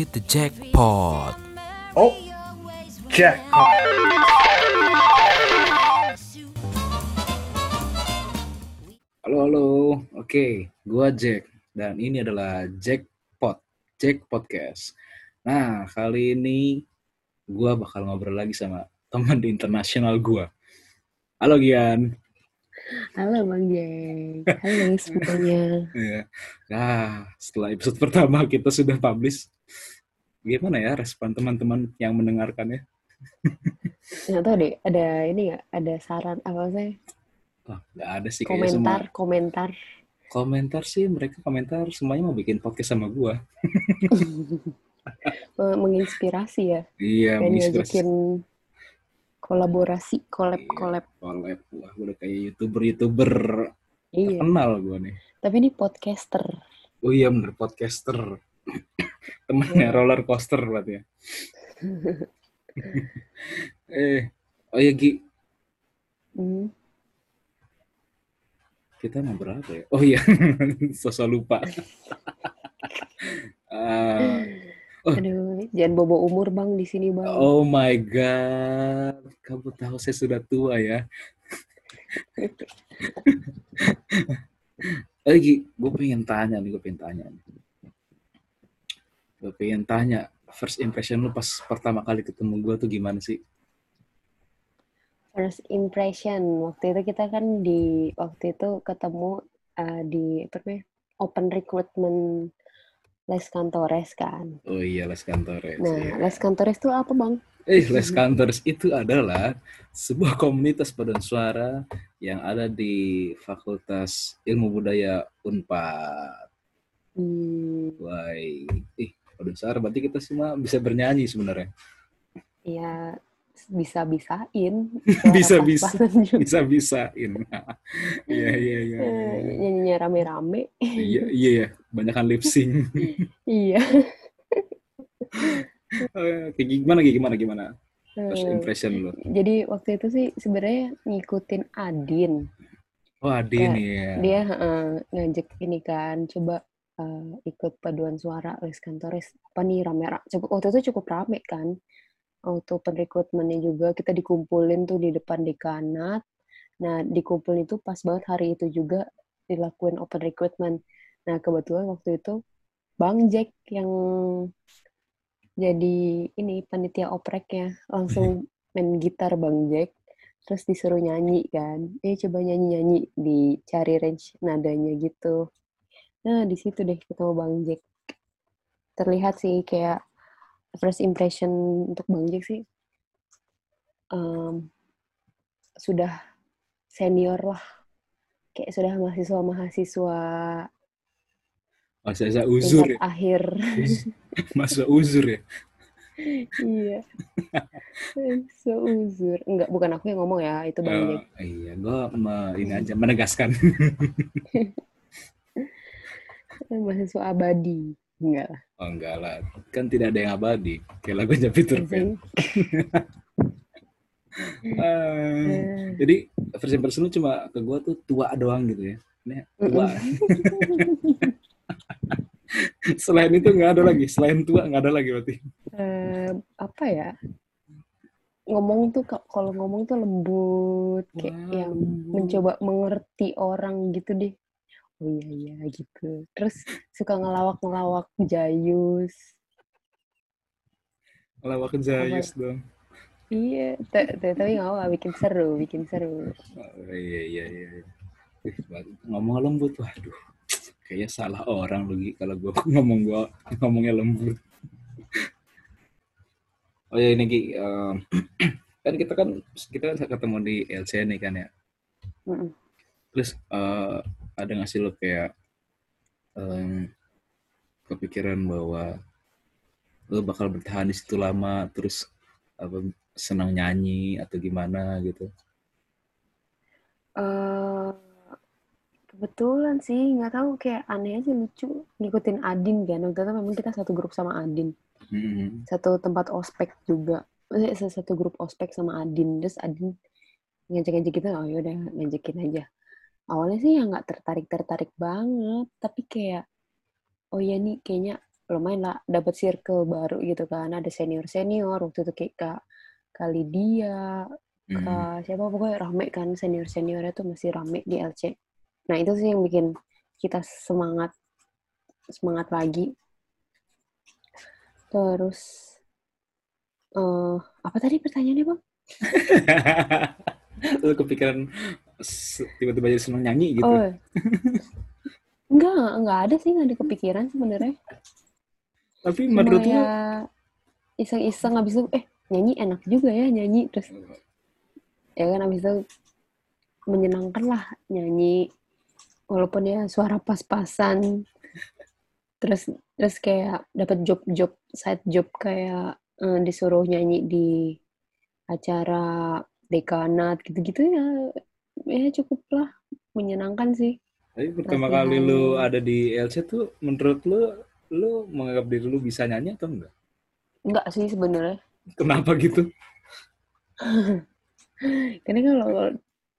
hit the jackpot. Oh, jackpot. Halo, halo. Oke, gua Jack dan ini adalah Jackpot, Jack Podcast. Nah, kali ini gua bakal ngobrol lagi sama teman di internasional gua. Halo Gian. Halo Bang Jack. Halo semuanya. Ya. Nah, setelah episode pertama kita sudah publish, gimana ya respon teman-teman yang mendengarkannya? Nggak tahu deh, ada ini nggak? Ada saran apa sih? Nggak ada sih kayaknya semua. Komentar, komentar. Komentar sih mereka komentar semuanya mau bikin podcast sama gua. Me- Menginspirasi ya. Iya, Kayak menginspirasi. ngajakin kolaborasi, collab, Iya. collab. Collab. Wah, udah kayak youtuber-youtuber Iya. kenal gua nih. Tapi ini podcaster. Oh iya bener podcaster. Temannya roller coaster berarti ya. eh, oh iya Gi, Hmm. kita mau berapa ya? Oh iya, sosok lupa. Ah, Oh. Aduh, jangan bobo umur Bang di sini Bang. oh my god, kamu tahu saya sudah tua ya. Eh Gi, gue pengen tanya nih, gue pengen tanya nih. Gue pengen tanya, first impression lu pas pertama kali ketemu gue tuh gimana sih? First impression. Waktu itu kita kan di waktu itu ketemu uh, di apa namanya? Open recruitment Les Cantores kan. Oh iya, Les Cantores. Nah, iya. Les Cantores itu apa Bang? Eh, Les Cantores itu adalah sebuah komunitas paduan suara yang ada di Fakultas Ilmu Budaya Unpad. Hmm, Wah, ih, suara berarti kita semua bisa bernyanyi sebenarnya. ya bisa-bisain. Bisa-bisa. Pas-pasan juga. Bisa-bisain. Iya, iya, iya. Eh, iya. Nyanyinya rame-rame. Iya, iya ya, banyakan lip sync. iya. Eh, Kayak gimana, Gi? gimana, gimana? First Eh, impression lu. Jadi waktu itu sih sebenarnya ngikutin Adin. Oh, Adin ya. Dia eh, ngajak ini kan, coba eh, ikut paduan suara Les Cantores. Apa nih rame cukup waktu itu cukup rame kan. Waktu open recruitment-nya juga kita dikumpulin tuh di depan dekanat. Nah, dikumpulin itu pas banget hari itu juga dilakuin open recruitment. Nah, kebetulan waktu itu Bang Jack yang jadi ini panitia opreknya langsung main gitar Bang Jack terus disuruh nyanyi kan eh coba nyanyi nyanyi dicari range nadanya gitu nah di situ deh ketemu Bang Jack terlihat sih kayak first impression untuk Bang Jack sih em, sudah senior lah kayak sudah mahasiswa mahasiswa Masa-masa uzur ya. akhir Masa uzur ya. iya seuzur enggak bukan aku yang ngomong ya itu Bang Jack Oh, iya, gue ini aja menegaskan. mahasiswa abadi enggak lah Oh enggak lah, kan tidak ada yang abadi. Kayak lagunya Peter Pan. Ah, Eh, jadi versi person lu cuma ke gue tuh tua doang gitu ya. Ini tua. selain itu nggak ada lagi. Selain tua nggak ada lagi berarti. eh, apa ya ngomong tuh ka- kalau ngomong tuh lembut kayak Wow. yang mencoba mengerti orang gitu deh oh iya iya gitu terus suka ngelawak ngelawak jayus Lawak Jayus dong. iya ta- ta- tapi nggak apa bikin seru bikin seru Oh, iya iya iya. Ih, ngomong lembut, waduh. Kayaknya salah orang lagi kalau gue ngomong gua ngomongnya lembut. Oh ya ini Gi, em, kan kita kan kita kan ketemu di LC nih kan ya. Mm-mm. Terus eh, ada nggak sih lo kayak em, kepikiran bahwa lo bakal bertahan di situ lama, terus apa senang nyanyi atau gimana gitu? Eh, kebetulan sih nggak tahu kayak aneh aja lucu ngikutin Adin kan. Waktu itu memang kita satu grup sama Adin. Hmm. satu tempat ospek juga. Eh, satu grup ospek sama Adin. Terus Adin ngajak-ngajak kita oh yaudah ngajakin aja awalnya sih ya nggak tertarik tertarik banget tapi kayak oh ya nih kayaknya lumayan lah dapat circle baru gitu kan. Ada senior senior waktu itu kayak kak kali dia Hmm. kak siapa pokoknya rame kan senior seniornya tuh masih rame di LC nah itu sih yang bikin kita semangat semangat lagi. Terus eh apa tadi pertanyaannya bang? Lu kepikiran tiba-tiba jadi seneng nyanyi gitu. oh enggak enggak ada sih enggak ada kepikiran sebenarnya. Tapi menurut lu? Iseng-iseng habis itu eh nyanyi enak juga ya nyanyi. Terus ya kan habis itu menyenangkan lah nyanyi. Walaupun ya suara pas-pasan. Terus terus kayak dapat job-job side job kayak eh, disuruh nyanyi di acara dekanat gitu-gitu ya ya cukup lah menyenangkan sih Tapi pertama Latihan. kali lu ada di LC tuh menurut lu lu menganggap diri lu bisa nyanyi atau enggak? enggak sih sebenarnya Kenapa gitu? karena kalau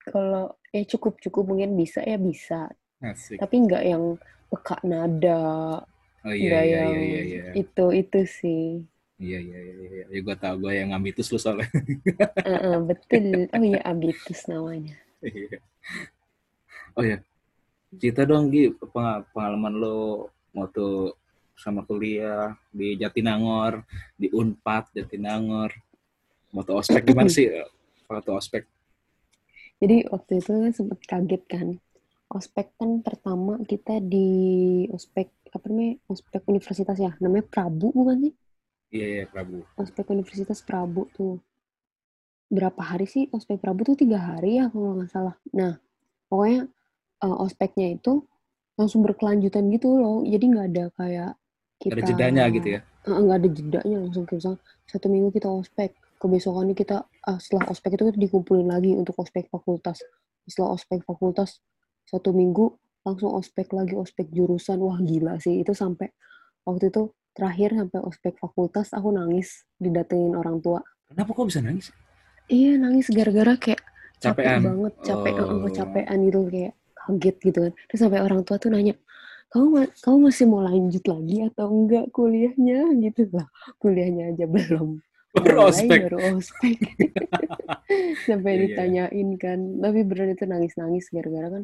kalau ya cukup cukup mungkin bisa ya bisa Asik. tapi enggak yang peka nada Oh iya iya yang iya iya iya. itu itu sih Iya iya iya iya. Ya gua tau gua yang ambitus lu soalnya. Eh, eh, betul oh iya abitus namanya. Oh ya. Cerita dong Gi peng- pengalaman lu waktu sama kuliah di Jatinangor, di Unpad Jatinangor. Waktu ospek gimana sih? Waktu ospek. Jadi waktu itu kan sempat kaget kan. Ospek kan pertama kita di ospek apa namanya? Ospek universitas ya. Namanya Prabu bukan sih? Iya iya Prabu. Ospek Universitas Prabu tuh. Berapa hari sih ospek Prabu tuh tiga hari ya kalau nggak salah. Nah pokoknya eh, ospeknya itu langsung berkelanjutan gitu loh. Jadi nggak ada kayak kita Ada jedanya gitu ya. Nggak ada jedanya langsung kayak misalnya satu minggu kita ospek kebesokannya kita ah, setelah ospek itu kita dikumpulin lagi untuk ospek fakultas setelah ospek fakultas satu minggu langsung ospek lagi ospek jurusan wah gila sih itu sampai waktu itu terakhir sampai ospek fakultas aku nangis didatengin orang tua Kenapa kok bisa nangis? Iya nangis gara-gara kayak capek Capean. banget capek Oh. eh, kecapean gitu kayak kaget gitu kan terus sampai orang tua tuh nanya kamu ma- kamu masih mau lanjut lagi atau enggak kuliahnya gitu lah kuliahnya aja belum Baru ospek. baru ospek sampai Iya, iya. ditanyain kan tapi beneran itu nangis nangis gara-gara kan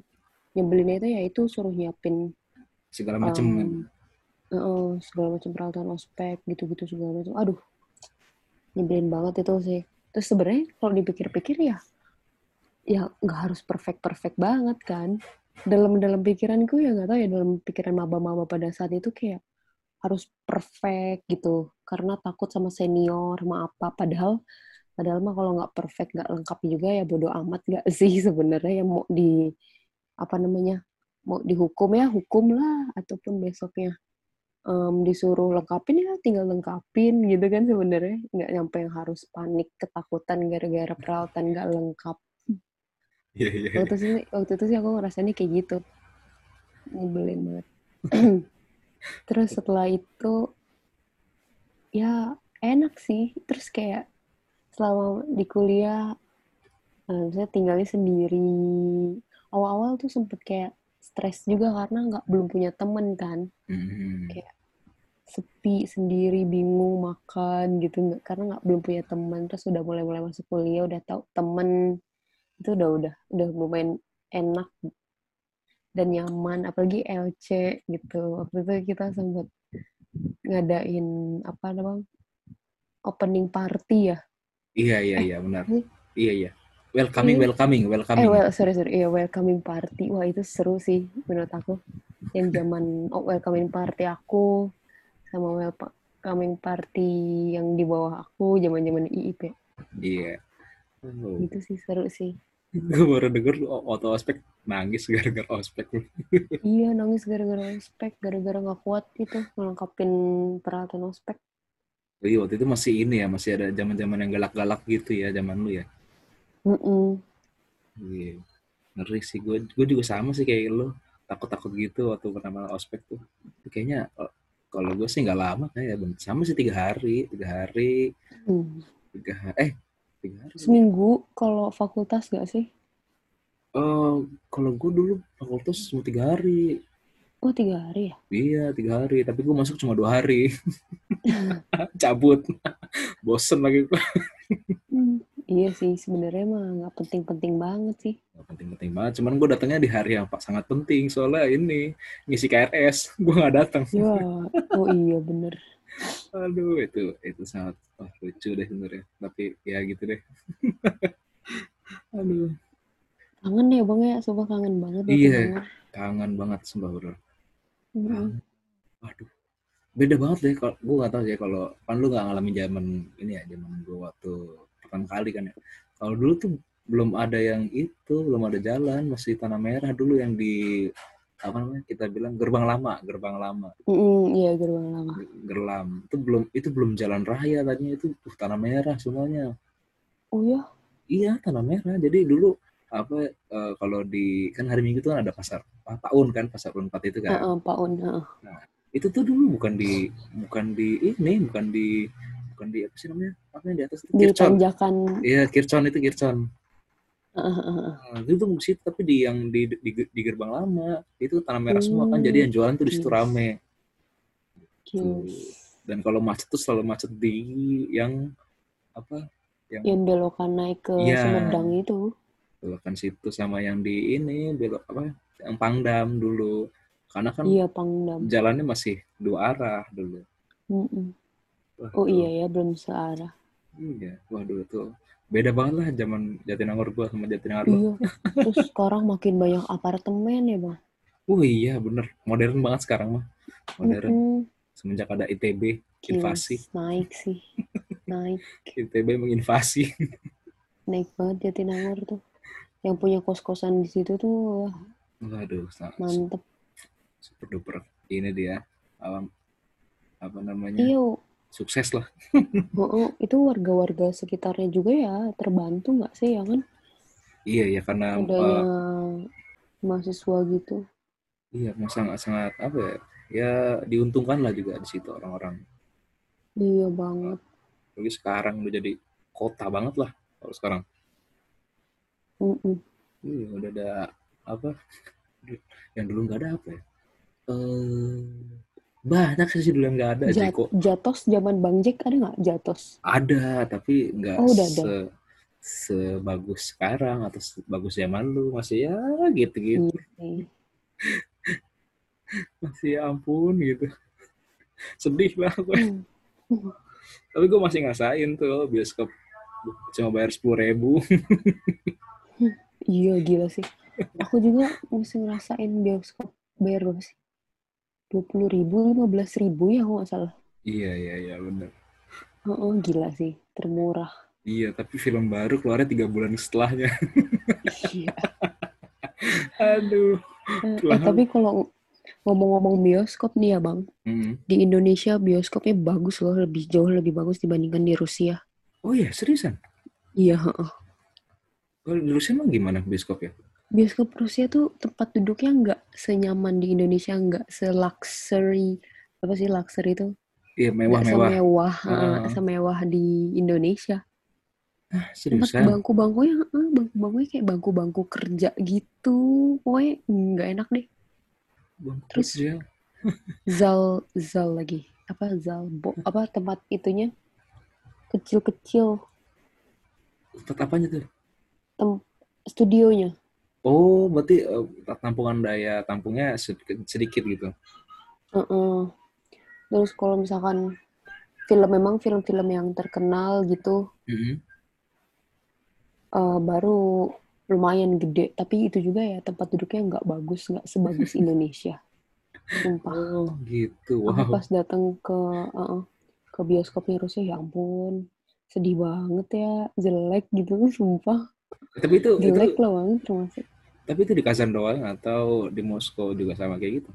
nyebelinnya itu ya itu suruh nyiapin Segala macam. em, eh, eh, segala macam peralatan ospek gitu-gitu segala macam aduh nyebelin banget itu sih terus sebenarnya kalau dipikir-pikir ya ya nggak harus perfect perfect banget kan. Dalam dalam pikiranku ya nggak tahu ya dalam pikiran maba-maba pada saat itu kayak harus perfect gitu. Karena takut sama senior sama apa. Padahal padahal mah kalau nggak perfect nggak lengkap juga ya bodoh amat nggak sih sebenarnya yang mau di apa namanya mau dihukum ya hukum lah ataupun besoknya em, disuruh lengkapin ya tinggal lengkapin gitu kan sebenarnya nggak nyampe yang harus panik ketakutan gara-gara peralatan nggak lengkap Iya iya. iya. waktu itu sih waktu itu sih aku ngerasanya kayak gitu nyebelin banget terus setelah itu ya enak sih terus kayak selama di kuliah eh, saya tinggalnya sendiri awal-awal tuh sempet kayak stres juga karena nggak belum punya temen kan Mhm. Kayak sepi sendiri bingung makan gitu nggak karena nggak belum punya teman terus udah mulai mulai masuk kuliah udah tahu temen itu udah udah udah lumayan enak dan nyaman apalagi LC gitu waktu itu kita sempat ngadain apa namanya opening party ya Iya iya iya benar. Hmm. Iya iya. Welcoming Iya. welcoming welcoming. eh well sorry sorry iya welcoming party wah itu seru sih menurut aku yang zaman oh, welcoming party aku sama welcoming party yang di bawah aku zaman zaman IIP Iya. Oh. gitu sih seru sih Gue baru denger lu auto ospek nangis gara-gara ospek lu. iya nangis gara-gara ospek gara-gara nggak kuat itu melengkapin peralatan ospek Iya waktu itu masih ini ya, masih ada zaman-zaman yang galak-galak gitu ya zaman lu ya. Mm-mm. Iya. Ngeri sih gue. Gue juga sama sih kayak lu. Takut-takut gitu waktu pertama ospek tuh. Kayaknya kalau gue sih nggak lama kayak Ben. sama sih tiga hari, tiga hari, Hmm. tiga hari. Eh tiga hari. seminggu kalau fakultas nggak sih Oh, kalau gue dulu fakultas cuma tiga hari. Oh, tiga hari ya? Iya, tiga hari. Tapi gue masuk cuma dua hari. Cabut. Bosen lagi gue. Hmm, iya sih, sebenarnya mah nggak penting-penting banget sih. Gak penting-penting banget. Cuman gue datangnya di hari yang pak sangat penting. Soalnya ini, ngisi KRS. Gue nggak datang. Ya, oh iya bener. Aduh, itu itu sangat oh, lucu deh sebenarnya. Tapi ya gitu deh. Aduh. Kangen ya bang ya, coba kangen banget. ya Iya. Kangen banget sumpah bro. Mm-mm. Waduh. Beda banget deh kalau gue gak tahu ya kalau kan lu gak ngalamin zaman ini ya zaman gue waktu pertama kali kan ya. Kalau dulu tuh belum ada yang itu, belum ada jalan, masih tanah merah dulu yang di apa namanya kita bilang gerbang lama, gerbang lama, Mm-mm, Iya gerbang lama. gerlam. Itu belum itu belum jalan raya tadinya itu uh, tanah merah semuanya. Oh ya? Iya tanah merah. Jadi dulu apa eh, kalau di kan hari Minggu tuh kan ada pasar ah, Paun kan pasar Unpad itu kan. Heeh, Pak Un. heeh. itu tuh dulu bukan di bukan di ini bukan di bukan di apa sih namanya apa yang di atas itu Di kircon tanjakan. iya kircon itu kircon Heeh, heeh, heeh. nah, itu tuh situ tapi di yang di, di di gerbang lama itu tanah merah semua kan jadi yang jualan tuh di situ rame Yes. dan kalau macet tuh selalu macet di yang apa Yang belokan naik ke Iya. Sumedang itu. belokan situ sama yang di ini belok apa yang Pangdam dulu karena kan Iya, Pangdam. jalannya masih dua arah dulu Mm-mm. Wah, Oh iya ya, belum searah. Iya, waduh tuh beda banget lah zaman Jatinangor gua sama Jatinangor. Iya. Terus sekarang makin banyak apartemen ya bang. Oh iya bener, modern banget sekarang mah. Modern. Mm-mm. Semenjak ada ITB, Gila, invasi. Naik sih. Naik. ITB menginvasi. Naik banget Jatinangor tuh. Yang punya kos-kosan di situ tuh wah, Waduh, mantep. super duper. Ini dia, alam, apa namanya, Iya, sukses lah. oh, oh, itu warga-warga sekitarnya juga ya terbantu nggak sih ya kan? Iya ya karena Adanya eh, mahasiswa gitu. iya sangat sangat apa ya, ya diuntungkan lah juga di situ orang-orang. Iya banget. Jadi sekarang udah jadi kota banget lah kalau sekarang. Mm-mm. Iya udah ada apa? Yang dulu nggak ada apa ya? Eh banyak sih dulu yang nggak ada. Jat- Jeko Jatos zaman Bang Jack ada nggak Jatos? ada tapi nggak Oh, udah ada. se sebagus sekarang atau sebagus zaman lu masih ya gitu-gitu sih. masih ya ampun gitu sedih lah gue Hmm. tapi gue masih ngasain tuh bioskop cuma bayar sepuluh ribu Iya gila sih. Aku juga masih ngerasain bioskop bayar berapa sih? Dua puluh ribu, lima belas ribu ya kalau nggak salah. iya iya iya bener Oh, oh, gila sih, termurah. iya tapi film baru keluarnya tiga bulan setelahnya Iya. aduh Eh, eh, tapi kalau ngomong-ngomong bioskop nih ya bang, Hmm. di Indonesia bioskopnya bagus loh, lebih jauh lebih bagus dibandingkan di Rusia. oh iya seriusan Iya, heeh. kalau di Rusia emang gimana bioskopnya Bioskop Rusia tuh tempat duduknya nggak senyaman di Indonesia, nggak se-luxury, apa sih luxury itu? iya Nggak mewah-mewah semewah, heeh, Ah. semewah di Indonesia. Tempat seriusan bangku-bangkunya, heeh, bangku-bangkunya kayak bangku-bangku kerja gitu. Pokoknya nggak enak deh. Bangku Terus- kerja. Zal, zal lagi. Apa zal? Bo, apa tempat itunya? Kecil-kecil. tempat apanya tuh Tem, studionya. Oh, berarti eh, tampungan daya tampungnya sedikit, sedikit gitu. Heeh. Terus kalau misalkan film memang film-film yang terkenal gitu Mhm. eh, baru lumayan gede tapi itu juga ya tempat duduknya nggak bagus nggak sebagus Indonesia sumpah Oh, gitu. aku Wow. pas datang ke eh, ke bioskopnya Rusia ya ampun sedih banget ya jelek gitu sumpah Tapi itu, itu jelek lah banget termasuk tapi itu di Kazan doang atau di Moskow juga sama kayak gitu?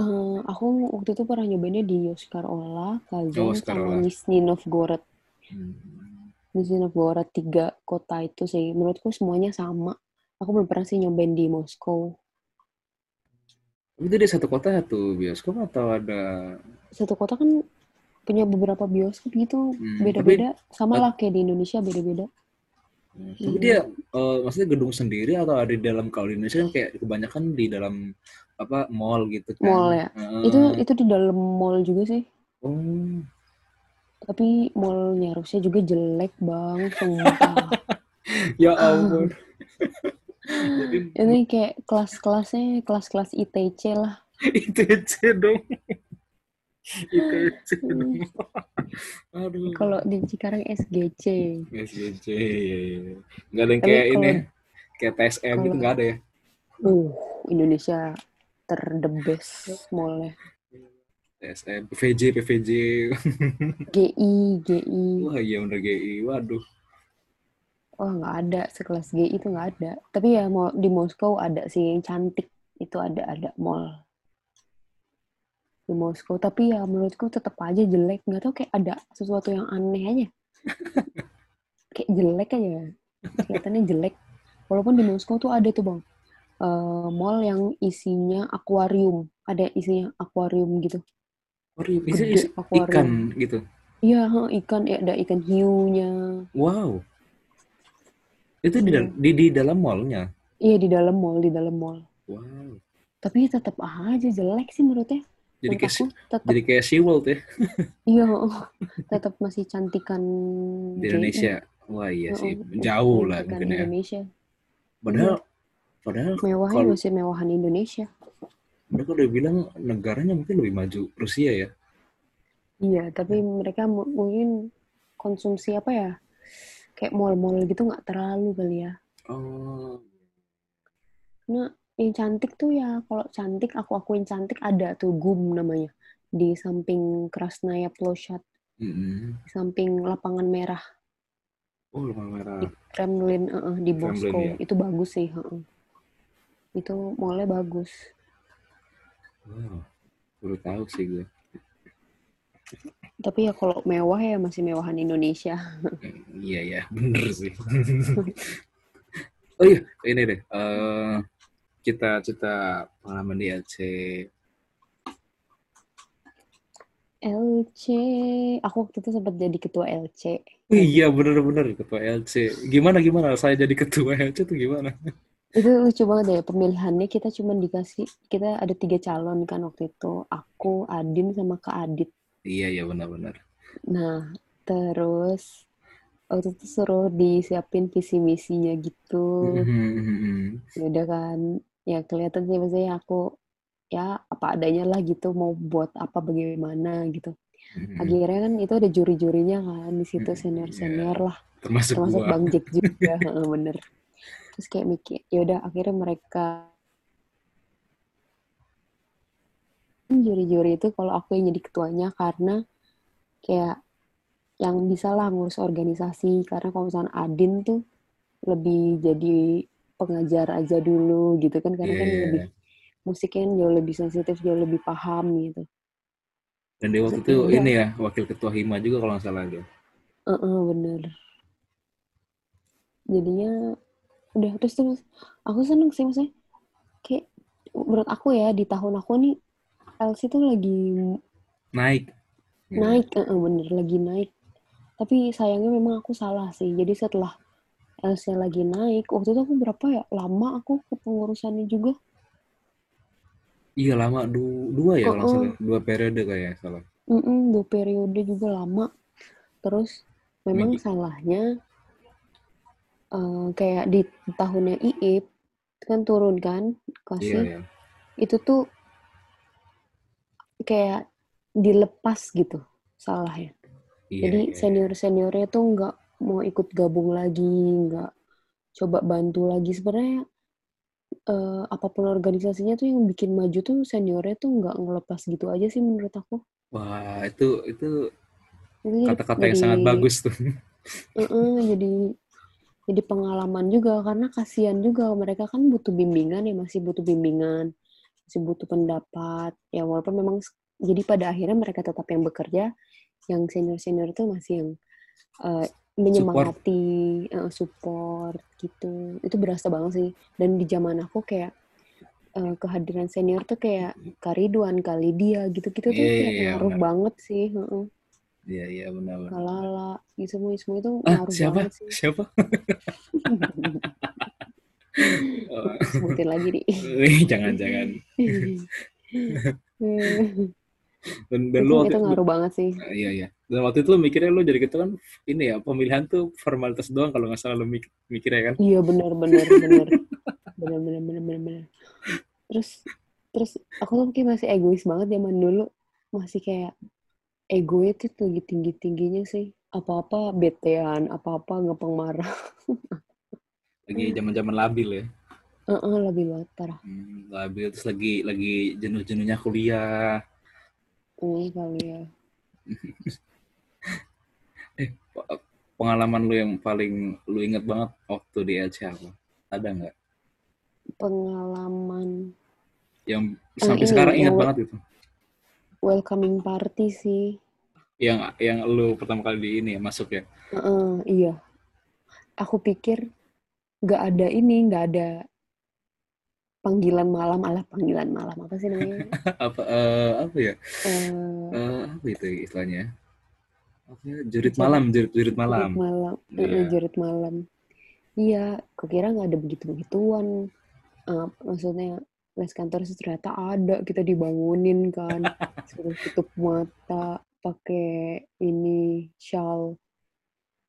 Eh, aku waktu itu pernah nyobainnya di Yoskar Ola, Kazan, Oh, sama. Nizhny Novgorod. Hmm. Nizhny Novgorod tiga kota itu sih. Menurutku semuanya sama. Aku belum pernah sih nyobain di Moskow. Itu di satu kota tuh bioskop atau ada? Satu kota kan punya beberapa bioskop gitu, Hmm, beda-beda. Sama lah kayak di Indonesia beda-beda. Hmm, Tapi dia eh, maksudnya gedung sendiri atau ada di dalam kalau di Indonesia kan kayak kebanyakan di dalam apa mall gitu kan. Mall ya. Heeh. Itu itu di dalam mall juga sih. oh Tapi mallnya Rusia juga jelek bang, sumpah. ya ampun. Jadi Ini kayak kelas-kelasnya kelas-kelas ITC lah. ITC dong. ITC dong. Aduh. Kalau di Cikarang SGC. SGC. iya, iya. Nggak ada yang Tapi kayak ini kalau- kayak TSM gitu nggak ada ya. Uh, Indonesia ter the best mallnya. TSM, PVJ, PVJ. GI, GI. Wah iya bener GI. Waduh. Wah nggak ada sekelas GI itu nggak ada. Tapi ya mau di Moskow ada sih yang cantik itu ada ada mall di Moskow. Tapi ya menurutku tetap aja jelek. Nggak tahu kayak ada sesuatu yang aneh aja. kayak jelek aja. Kelihatannya jelek. Walaupun di Moskow tuh ada tuh bang eh, mall yang isinya akuarium. Ada isinya akuarium gitu. Gede isi, akuarium. ikan gitu. Iya, ikan ya ada ikan hiunya. Wow. Itu di, Iya. di, di dalam mallnya. Iya di dalam mall, di dalam mall. Wow. Tapi tetap aja jelek sih menurutnya. Jadi kayak tetap jadi kayak SeaWorld ya iya, tetap masih cantikan di GI. Indonesia. Wah iya sih, Heeh, jauh lah mungkin ya. Indonesia. Padahal padahal Mewahnya kalau masih mewahan Indonesia. mereka udah bilang negaranya mungkin lebih maju Rusia ya. Iya, tapi mereka mu- mungkin konsumsi apa ya? Kayak mall-mall gitu nggak terlalu kali ya. Oh, Karena yang cantik tuh ya, kalau cantik aku akuin cantik ada tuh GUM namanya. Di samping Krasnaya Ploshad, mm-mm. di samping lapangan merah. oh lemah merah. di Kremlin eh, eh, di Moskow ya. itu bagus sih heeh. itu mallnya bagus Wow, baru tahu sih gue. tapi ya kalau mewah ya masih mewahan Indonesia Iya ya, bener sih. oh iya, ini deh. eh cita-cita pengalaman di LC. LC aku waktu itu sempat jadi ketua LC Iya bener-bener ketua LC. Gimana gimana? Saya jadi ketua LC tuh gimana? itu lucu banget ya pemilihannya kita cuma dikasih kita ada tiga calon kan waktu itu aku Adin sama Kak Adit Iya iya benar-benar. nah terus waktu itu suruh disiapin visi misinya gitu Mhm. ya udah kan ya kelihatan sih maksudnya aku ya apa adanya lah gitu mau buat apa bagaimana gitu. Akhirnya kan itu ada juri-jurinya kan di situ Hmm, senior senior lah. Termasuk termasuk gua. bang Jack juga bener. Terus kayak mikir ya udah akhirnya mereka juri-juri itu kalau aku yang jadi ketuanya karena kayak yang bisa lah ngurus organisasi. Karena kalau misalnya Adin tuh lebih jadi pengajar aja dulu gitu kan karena kan Iya. lebih musiknya kan jauh lebih sensitif jauh lebih paham gitu Dan dia waktu itu Iya. ini ya wakil ketua hima juga kalau nggak salah dia. Heeh, bener jadinya udah terus terus aku seneng sih maksudnya kayak menurut aku ya di tahun aku nih LC tuh lagi Naik. Iya. naik heeh, bener lagi naik tapi sayangnya memang aku salah sih jadi setelah LC lagi naik waktu itu aku berapa ya lama aku kepengurusannya juga Iya lama du dua ya oh. salah. Dua periode kayak salah. Mm-mm, dua periode juga lama. Terus memang Minggu. salahnya eh, kayak di tahunnya IIP kan turun kan Iya kelasnya. ya. Itu tuh kayak dilepas gitu salahnya. Iya. Jadi iya. senior-seniornya tuh nggak mau ikut gabung lagi, nggak coba bantu lagi. Sebenarnya eh, apa pun organisasinya tuh yang bikin maju tuh seniornya tuh nggak ngelepas gitu aja sih menurut aku. Wah itu itu kata-kata yang sangat bagus tuh. Heeh, jadi jadi pengalaman juga karena kasihan juga mereka kan butuh bimbingan ya masih butuh bimbingan masih butuh pendapat ya walaupun memang jadi pada akhirnya mereka tetap yang bekerja yang senior senior itu masih yang eh, menyemangati eh, support gitu itu berasa banget sih dan di zaman aku kayak eh, kehadiran senior tuh kayak Kariduan kali dia gitu-gitu tuh Iya, kayak iya, ngaruh benar. banget sih heeh. Iya, iya benar-benar. Kalala, gitu semua semua itu Ah, ngaruh siapa? banget sih. Siapa? Sebutin lagi nih. eh, Jangan-jangan. Dan, dan itu, lu itu ngaruh banget sih. Ah, iya iya. Dan waktu itu lu mikirnya lu jadi gitu kan ini ya pemilihan tuh formalitas doang kalau nggak salah lu mik mikirnya kan. Iya benar benar benar benar benar benar benar benar. Terus terus aku tuh mungkin masih egois banget zaman dulu masih kayak ego itu tuh lagi tinggi tingginya sih apa apa betean apa apa ngepeng marah Lagi zaman-zaman labil ya. Heeh, lebih banget parah Hmm, labil terus lagi lagi jenuh-jenuhnya kuliah. hmm, kali ya Eh, pe- pengalaman lu yang paling lu inget banget waktu di LC apa? Ada nggak? pengalaman Yang sampai ini, sekarang ingat yang- banget itu. welcoming party sih Yang yang lu pertama kali di ini ya masuk ya. Heeh, iya aku pikir nggak ada ini nggak ada panggilan malam ala panggilan malam apa sih namanya apa eh, apa ya? Eh, Eh, apa itu istilahnya? Apa ya? Jurit malam, jurit, jurit malam. Jurit malam. Iya. Heeh, jurit malam. Iya, kukira nggak ada begitu-begituan. Eh, maksudnya les kantor sih ternyata ada. Kita dibangunin kan, suruh tutup mata, pakai ini shawl,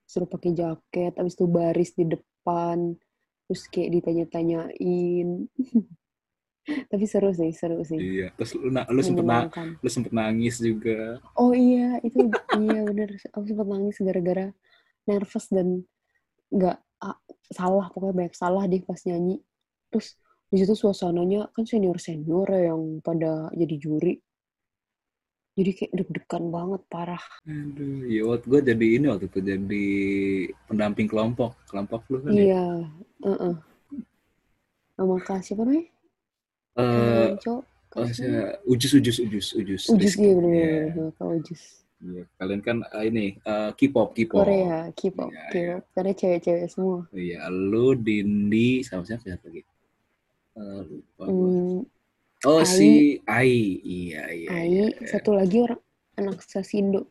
suruh pakai jaket, habis itu baris di depan, terus kayak ditanya-tanyain. Tapi seru sih, seru sih. Iya. Terus lu, na- lu sempet na- lu sempet nangis juga. Oh iya, itu iya bener. Aku sempat nangis gara-gara nervous dan nggak ah, salah pokoknya banyak salah deh pas nyanyi. Terus di situ suasananya kan senior senior ya yang pada jadi juri. Jadi kayak deg-degan banget parah. Aduh, iya waktu gue jadi ini waktu itu jadi pendamping kelompok, kelompok lu kan ya. Iya, heeh. Sama Kak siapa namanya? Siapa? saya ujus ujus ujus ujus. Ujus iya bener Iya, bener Kak Ujus. iya. Kalian kan eh, ini eh, K-pop, K-pop. Korea, K-pop, Iya, K-pop. Karena cewek-cewek semua. Iya, lu Dindi sama siapa siapa lagi? Eh, lupa gua. Hmm, Oh Ai. si Ai, iya iya. Ai, iya. satu lagi orang anak Sasindo.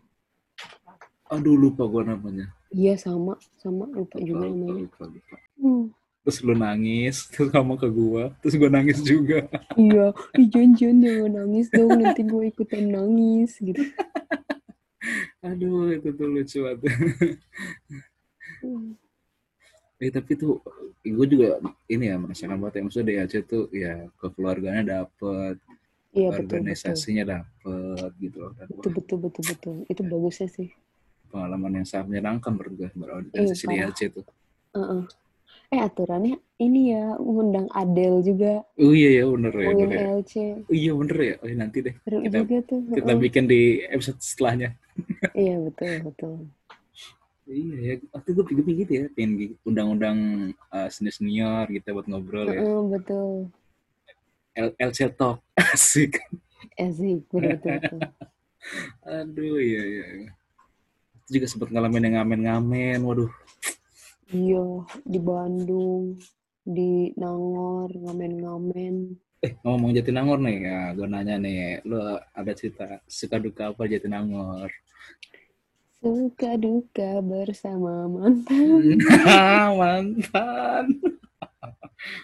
Aduh lupa gue namanya. Iya sama, sama lupa juga Lupa, lupa, namanya. lupa, lupa. Hmm, Terus lu nangis, terus ngomong ke gua, terus gua nangis juga. iya, ih jangan nangis dong, nanti gue ikutan nangis gitu. Aduh, itu tuh lucu banget. Hmm, Eh tapi tuh gue juga ini ya merasakan banget ya maksudnya Aceh tuh ya kekeluarganya dapet, Iya betul betul, organisasinya dapet gitu loh. Dan betul wah, betul betul betul. Itu bagusnya sih. pengalaman yang sangat menyenangkan menurut gue berorganisasi di parah. Aceh tuh. Heeh. Eh aturannya ini ya ngundang Adele juga, Oh iya ya bener ya bener ya. LC, Oh iya bener ya. Oh, iya, nanti deh seru kita juga tuh. kita heeh. bikin di episode setelahnya. Iya betul betul. Iya ya. Waktu gue pikir gitu ya, pengen undang-undang uh, senior-senior gitu buat ngobrol ya. Heeh, betul. L LC Talk asik. Asik, betul betul. betul. Aduh iya iya. iya. Itu juga sempat ngalamin yang ngamen-ngamen. Waduh. Iya di Bandung, di Nangor ngamen-ngamen. Eh, ngomong Jatinangor nih, ya gue nanya nih, lu ada cerita suka duka apa Jatinangor? Suka duka bersama mantan. Mantan.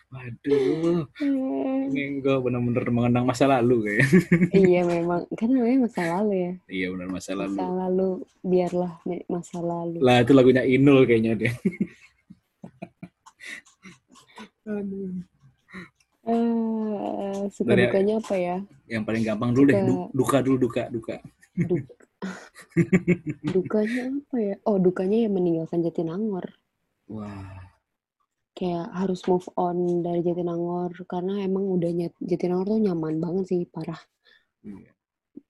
Waduh, ini gue bener-bener mengenang masa lalu kayak. iya memang kan namanya masa lalu ya. iya bener masa lalu. Masa lalu biarlah masa lalu. Lah itu lagunya Inul kayaknya deh. Aduh. Eh, suka Dari- dukanya apa ya? Yang paling gampang dulu deh, Suka- du- duka dulu duka duka. Du- dukanya apa ya? Oh dukanya ya meninggalkan Jatinangor. Wah, Kayak harus move on dari Jatinangor karena emang udah Jatinangor tuh nyaman banget sih parah iya.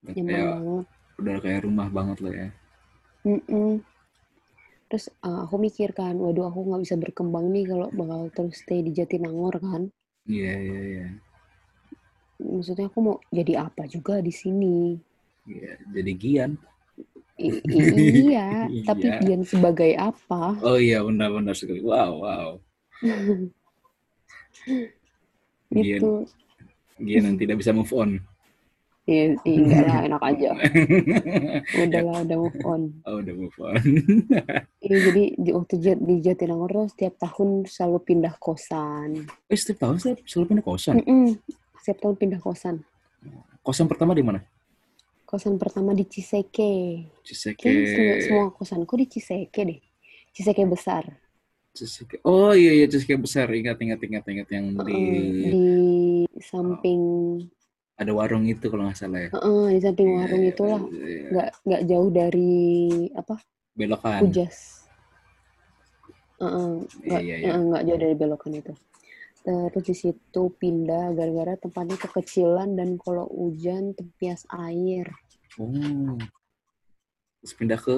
Udah nyaman kayak banget. udah kayak rumah banget lah ya. Mm-mm. Terus uh, aku mikir kan, waduh aku nggak bisa berkembang nih kalau bakal terus stay di Jatinangor kan. Iya iya iya. Maksudnya aku mau jadi apa juga di sini. Iya, jadi Gian. I- iya, Iya. tapi Dian sebagai apa? Oh iya benar-benar sekali. Wow wow. Gitu. Gian yang tidak bisa move on. Iya, iya, enggak lah, enak aja. Udah lah, udah move on. Oh, udah move on. Iya, jadi di, waktu Jat- di Jatinangor tuh setiap tahun selalu pindah kosan. eh, setiap tahun saya selalu pindah kosan. Mm-mm. Setiap tahun pindah kosan. Kosan pertama di mana? Kosan pertama di Ciseke. Ciseke. Kayaknya semua, semua kosanku di Ciseke deh. Ciseke besar. Ciseke. Oh iya iya Ciseke besar. Ingat ingat ingat ingat yang di Heeh, di samping ada warung itu kalau nggak salah ya. heeh, di samping Iya, warung iya, itulah. iya. Nggak nggak jauh dari apa? Belokan. Pujas. Heeh, nggak Iya, iya, iya. heeh, nggak jauh dari belokan itu. Terus di situ pindah gara-gara tempatnya kekecilan dan kalau hujan tempias air. Oh. Terus pindah ke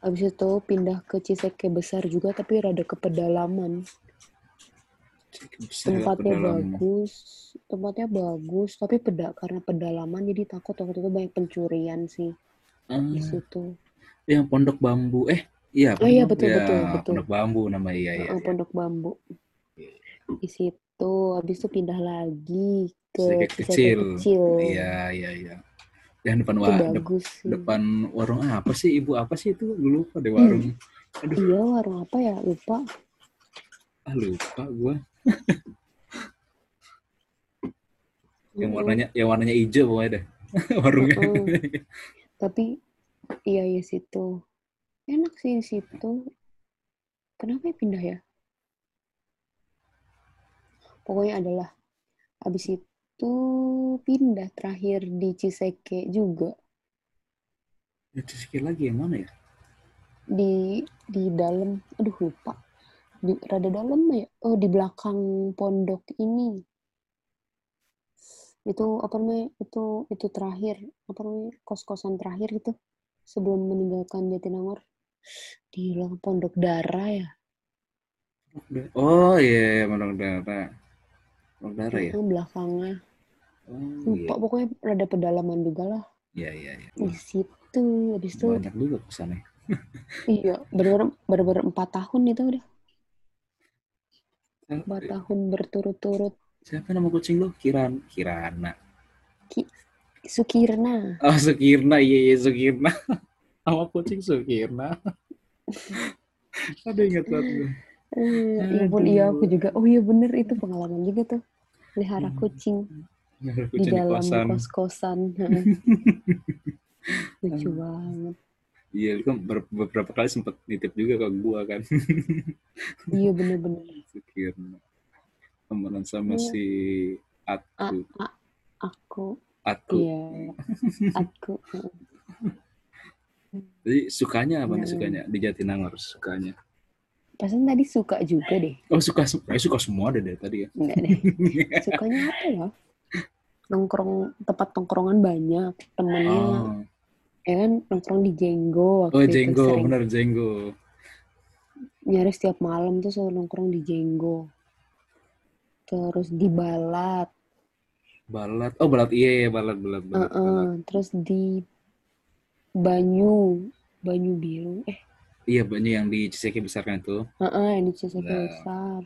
Habis itu pindah ke Ciseke besar juga tapi rada ke pedalaman. Ya, Tempatnya pedalaman. bagus, tempatnya bagus tapi peda karena pedalaman jadi takut waktu itu banyak pencurian sih Ah, di situ. yang pondok bambu. Eh, iya. Oh iya, betul, ya, betul, betul. Pondok bambu nama iya iya. Iya. Pondok bambu. Di situ habis itu pindah lagi ke Ciseke Ciseke kecil. kecil. Iya iya iya. Yang depan wa, sih. depan warung apa sih ibu apa sih itu Gue lupa deh warung aduh Iya, warung apa ya? Lupa. ah lupa gua yang warnanya yang warnanya hijau pokoknya deh warungnya Mm-mm. Tapi iya ya situ. Enak sih di situ. Kenapa ya pindah ya? Pokoknya adalah habis itu pindah terakhir di Ciseke juga. Ya, Ciseke lagi yang mana ya? Di di dalam aduh lupa. Di rada dalam ya? Oh di belakang pondok ini. Itu apa namanya itu itu terakhir apa namanya kos kosan terakhir itu sebelum meninggalkan Jatinangor. Di belakang pondok darah ya? Oh iya yeah, Pondok Darah Pondok Darah ya? Itu belakangnya oh iya. lupa pokoknya rada pedalaman juga lah. Iya iya iya. di situ habis itu banyak juga kesannya iya benar benar empat tahun itu udah. Empat tahun berturut-turut. Siapa nama kucing lo Kiran Kirana. Sukirna. Oh Sukirna iya iya Sukirna. Nama kucing Sukirna. Aduh ingat banget gue. Eh, ya pun iya aku juga. Oh iya bener itu pengalaman juga tuh. Pelihara Hmm. Kucing di dalam kosan. kos-kosan. Lucu banget. Iya, kan ber- beberapa kali sempat nitip juga ke gua kan. Iya bener-bener. Sukirna. Temenan sama Iya. si A- Atku. a- aku, Atku. iya. Aku. Jadi sukanya apa nih Hmm. sukanya di Jatinangor sukanya? Perasaan tadi suka juga deh. Oh suka, sem- eh, suka semua deh dari tadi ya. Enggak deh. Sukanya apa ya? Nongkrong, tempat nongkrongan banyak. Temennya, Oh, ya kan nongkrong di Jenggo waktu oh itu Jenggo, sering. bener Jenggo. Nyaris setiap malam tuh selalu nongkrong di Jenggo. Terus di Balat. Balat, oh balat iya, iya balat, balat, balat. balat. Heeh, terus di Banyu, Banyu Biru. Eh, Iya banyak yang di Ciseke besar kan itu. heeh, yang di Ciseke Nah. besar.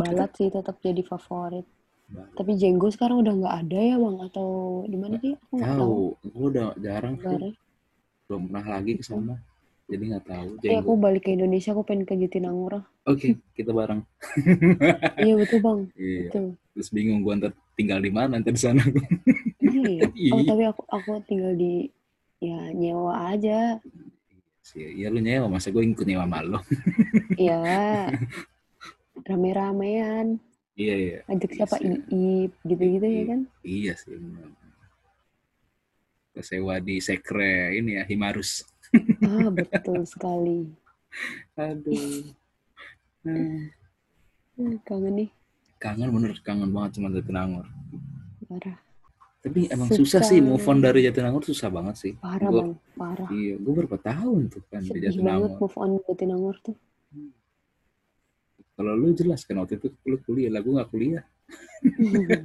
Balat sih tetap jadi favorit. Tapi Jenggo sekarang udah nggak ada ya bang? Atau di mana sih? Aku nggak tahu. Tahu, gua udah jarang Kabarnya. belum pernah lagi ke sana. Jadi nggak tahu. Eh, aku Jenggo. balik ke Indonesia, aku pengen ke Jatinangor. Oke, kita bareng. iya betul bang, Iya. betul. Terus bingung gua ntar tinggal di mana ntar di sana. Iya. Oh Iya. tapi aku aku tinggal di ya nyewa aja. Sih, ya lu nyewa, masa gue ikut nyewa sama lo. Ya rame-ramean. Iya, iya. Ajak siapa Iya. Iip gitu-gitu ya Iya. kan? Iya sih. Kita sewa di Sekre ini ya, Himarus. Ah betul sekali. Aduh. Hmm. Kangen nih, Kangen bener, kangen banget sama Jatinangor. parah. Tapi emang Suka. susah sih move on dari Jatinangor susah banget sih. Parah Gua- bang, parah. Iya, gue berapa tahun tuh kan di Sedih banget Jatinangor. move on Jatinangor tuh. Kalau lu jelas kan waktu itu lu kuliah, lah gue gak kuliah.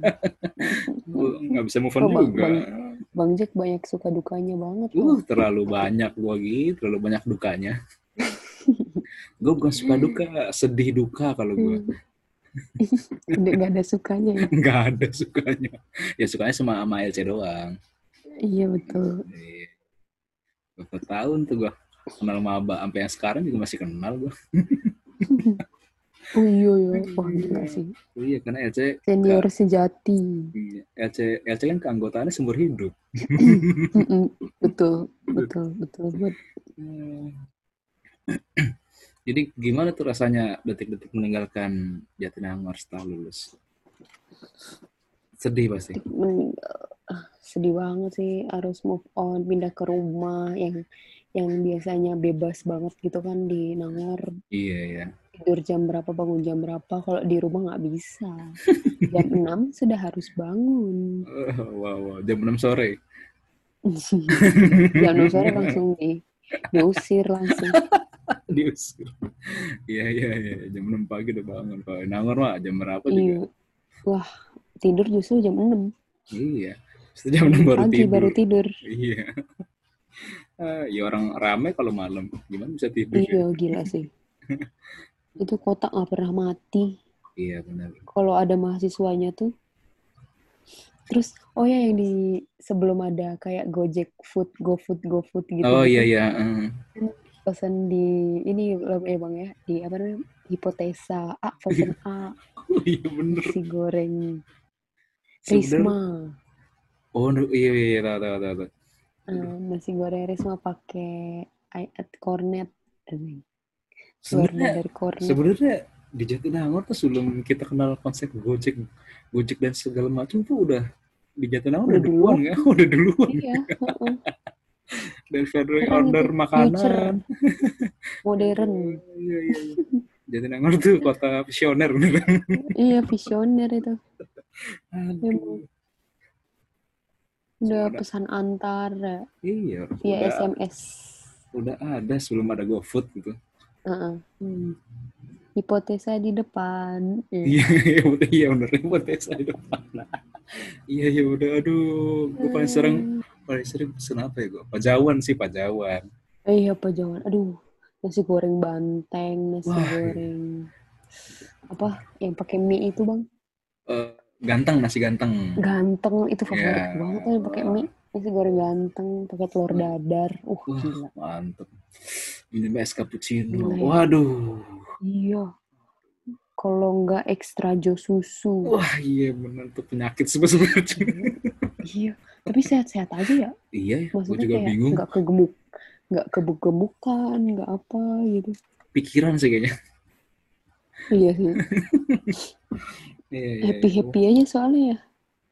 Gue gak bisa move on Oh, Bang- juga. Bang- Bang Jack banyak suka dukanya banget. Uh, terlalu banyak gue gitu, terlalu banyak dukanya. gue bukan suka duka, sedih duka kalau gue. Hmm. Udah gak ada sukanya ya. Nggak ada sukanya. Ya sukanya sama sama LC doang. Iya betul. Berapa tahun tuh gua kenal maba sampai yang sekarang juga masih kenal gua. Oh iya iya. Wah gila sih. Iya karena LC Senior sejati. iya, LC LC kan keanggotaannya seumur hidup. Betul betul betul betul. Hmm. Jadi gimana tuh rasanya detik-detik meninggalkan Jatinangor setelah lulus? Sedih pasti. Men- ah, sedih banget sih harus move on pindah ke rumah yang yang biasanya bebas banget gitu kan di Nangor Iya ya. tidur jam berapa bangun jam berapa kalau di rumah nggak bisa jam 6 sudah harus bangun Oh, wow, wow. Jam 6 sore. jam 6 sore langsung di diusir langsung Diusir. Iya, iya, iya. Jam 6 pagi udah bangun. Kalau Nangor mah jam berapa juga. iya wah tidur justru jam 6 Iya. Terus jam 6 baru pagi tidur. baru tidur Iya. Ah, ya orang rame kalau malam. Gimana bisa tidur? ya? iya gila sih itu kotak nggak pernah mati Iya, benar. kalau ada mahasiswanya tuh terus oh ya yang di sebelum ada kayak Gojek Food, GoFood, GoFood gitu. Oh iya, gitu. iya. eh. Pesan di ini ya Bang ya, di apa namanya? Hipotesa A, pesan A, Oh iya, bener. nasi goreng Risma. Oh, iya, iya, iya. Tahu, tahu, tahu. Eh, nasi goreng Risma pakai. Kornet Sebenarnya dari kornet. sebenarnya di Jatinangor tuh sebelum kita kenal konsep Gojek, Gojek dan segala macam tuh udah di Jatinangor udah Udah duluan ya, udah duluan. Iya, heeh. Dan order makanan. modern. Iya, iya, iya. Jatinangor tuh kota visioner beneran. Iya, visioner itu. Aduh. Udah Ada. pesan antar ya, Iya, via udah, SMS. udah ada sebelum ada GoFood gitu. Heeh. Hipotesa di depan. Iya, iya, bener, iya bener, hipotesa di depan. Iya, iya, udah, aduh, gue paling sering, paling sering pesen apa ya gue? Pajawan sih, pajawan. Eh, iya apa jangan. Aduh, nasi goreng banteng, nasi Wah. goreng apa yang pakai mie itu bang? Eh, ganteng, nasi ganteng. Ganteng itu favorit Ya. banget yang pakai mie. Nasi goreng ganteng, pakai telur dadar. Uh, Wah, gila. mantep. Minum es cappuccino. Ya. Waduh. Iya. Kalau nggak ekstra jo susu. Wah, iya bener tuh penyakit sebenarnya. Iya. Tapi sehat-sehat aja ya. iya, gue Maksudnya juga kayak bingung. nggak kegemuk, nggak kebuk-gebukan, nggak apa gitu. Pikiran sih kayaknya. Iya sih. Iya, iya, Happy iya. happy aja soalnya ya.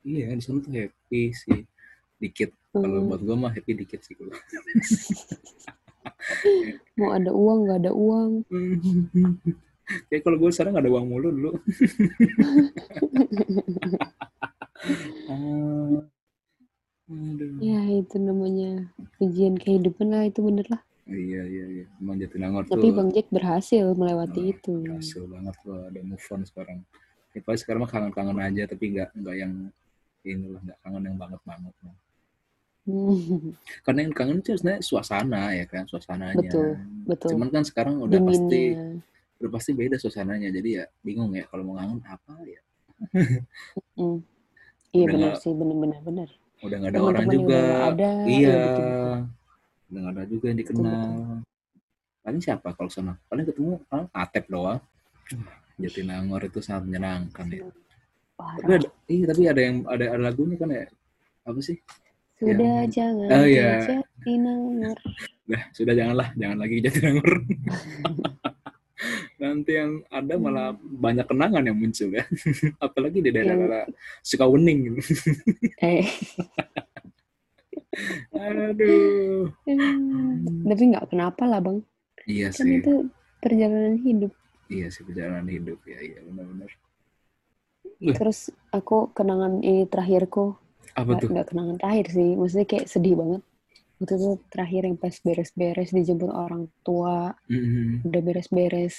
Iya, di sana tuh happy sih. Dikit. Kalau Hmm. buat gue mah happy dikit sih. kalau. Mau ada uang nggak ada uang. Kayak kalau gue sekarang gak ada uang mulu dulu. Ah, aduh. Ya itu namanya ujian kehidupan lah itu bener lah. Iya, iya, iya. Emang Jatinangor Tapi tuh Bang Jack berhasil melewati Ah, itu. berhasil banget loh. Ada move on sekarang. Ya, paling sekarang mah kangen-kangen aja, tapi nggak nggak yang inilah nggak kangen yang banget-banget. lah. Hmm, Karena yang kangen itu sebenarnya suasana ya kan, suasananya. Betul, betul. Cuman kan sekarang udah pasti Dinginnya. udah pasti beda suasananya. Jadi ya bingung ya kalau mau kangen apa ya. Hmm. Iya benar sih, benar-benar benar. Udah nggak ada orang Teman-teman yang juga. ada. Iya. ya betul-betul. Udah nggak ada juga yang dikenal. Paling siapa kalau sana? Paling ketemu paling Atep doang. Jatinangor itu sangat menyenangkan ya. Tapi ada, iya tapi ada yang ada, ada lagunya kan ya. Apa sih? Sudah yang- jangan Oh, iya. ke Jatinangor. Udah, sudah janganlah, jangan lagi Jatinangor. Nanti yang ada malah banyak kenangan yang muncul ya. Apalagi di daerah-daerah Sukawening gitu. Eh, Aduh. tapi nggak kenapa lah bang. Iya Kan sih. itu perjalanan hidup. Iya sih perjalanan hidup ya, iya benar-benar. Terus aku kenangan ini terakhirku Apa tuh? nggak kenangan terakhir sih. Maksudnya kayak sedih banget. Waktu itu terakhir yang pas beres-beres dijemput orang tua, Mhm. udah beres-beres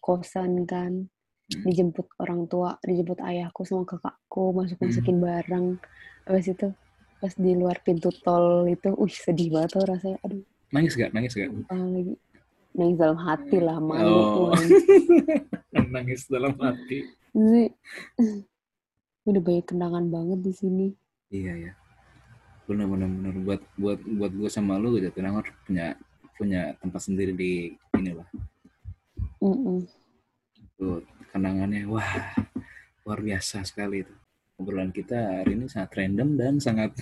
kosan kan, Hmm. dijemput orang tua, dijemput ayahku sama kakakku, masuk-masukin barang. Habis itu pas di luar pintu tol itu, uh sedih banget tuh rasanya. Aduh, Nangis gak? Nangis gak? lagi? Nangis dalam hati lah, malu Oh. Nangis dalam hati. Udah banyak kenangan banget di sini. Iya ya. bener bener bener buat buat buat gue sama lu Jatinangor punya punya tempat sendiri di inilah Mm-mm. tuh kenangannya wah luar biasa sekali itu obrolan kita hari ini sangat random dan sangat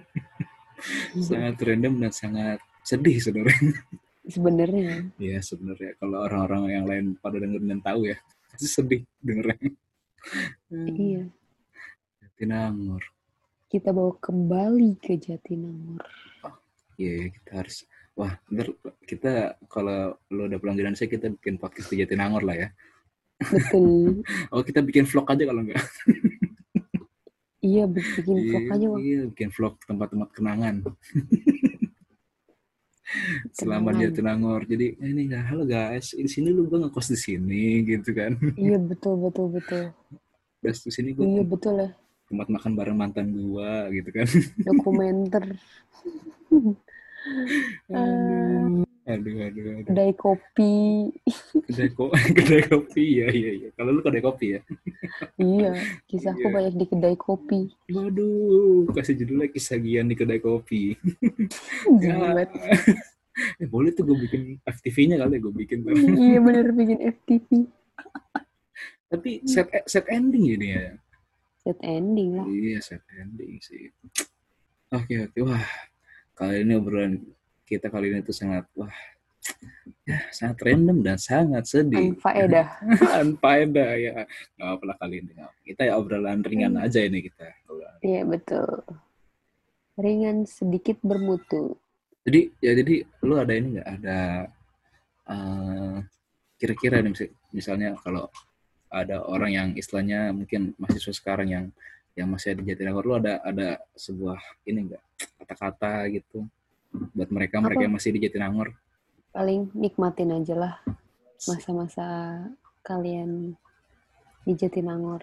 sangat random dan sangat sedih sebenarnya Sebenarnya ya sebenarnya kalau orang-orang yang lain pada dengerin dan tahu ya pasti sedih dengernya iya Jatinangor kita bawa kembali ke Jatinangor. Iya, kita harus. Wah, ntar kita kalau lo udah pulang ke Indonesia, kita bikin podcast di Jatinangor lah ya. Betul. Oh, kita bikin vlog aja kalau enggak. iya bikin vlog Iya, aja Bang. Iya, bikin vlog tempat-tempat kenangan. Selama di Kenangan. Jatinangor. Jadi, eh, ini enggak, halo guys, di sini lu gue ngekos di sini gitu kan. Iya betul betul betul. Terus di sini gue Iya betul ya. tempat makan bareng mantan gua gitu kan. Dokumenter. Aduh, aduh, aduh. aduh. Kedai kopi. Kedai, ko kedai kopi, ya, iya, iya. Kalau lu kedai kopi ya. Iya, kisahku Iya. banyak di kedai kopi. Waduh, kasih judulnya kisah Gian di kedai kopi. Gawat. eh, boleh tuh gue bikin FTV-nya kali gue bikin. tuh. iya bener bikin FTP. Tapi set set ending ini ya. Set ending lah. Iya, set ending sih. Oke, oke. Wah, kali ini obrolan kita kali ini tuh sangat wah ya sangat random dan sangat sedih. Anfaedah. Anfaedah ya. Nggak apa lah kali ini. Kita ya obrolan ringan Hmm. aja ini kita. Iya betul. Ringan sedikit bermutu. Jadi ya jadi lu ada ini nggak ada eh, kira-kira nih mis- misalnya kalau ada orang yang istilahnya mungkin mahasiswa sekarang yang yang masih ada di Jatinangor lu ada ada sebuah ini enggak kata-kata gitu buat mereka mereka Apa? yang masih di Jatinangor Paling nikmatin aja lah masa-masa kalian di Jatinangor.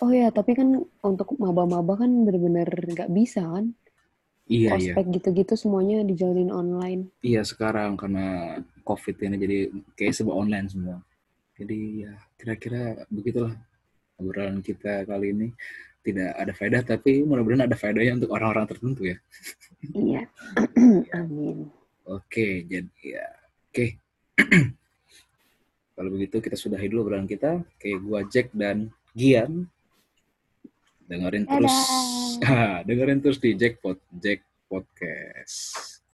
Oh ya, tapi kan untuk maba-maba kan bener-bener nggak bisa kan? iya iya Ospek gitu-gitu semuanya dijalanin online. iya sekarang karena covid ini jadi kayak sebuah online semua jadi ya kira-kira begitulah obrolan kita kali ini tidak ada faedah tapi mudah-mudahan ada faedahnya untuk orang-orang tertentu ya Iya. Amin. Oke, jadi ya, oke. Kalau begitu kita sudahi dulu obrolan kita. Kayak gua Jack dan Gian. Dengerin terus, dengerin terus di Jackpot, Jack Podcast.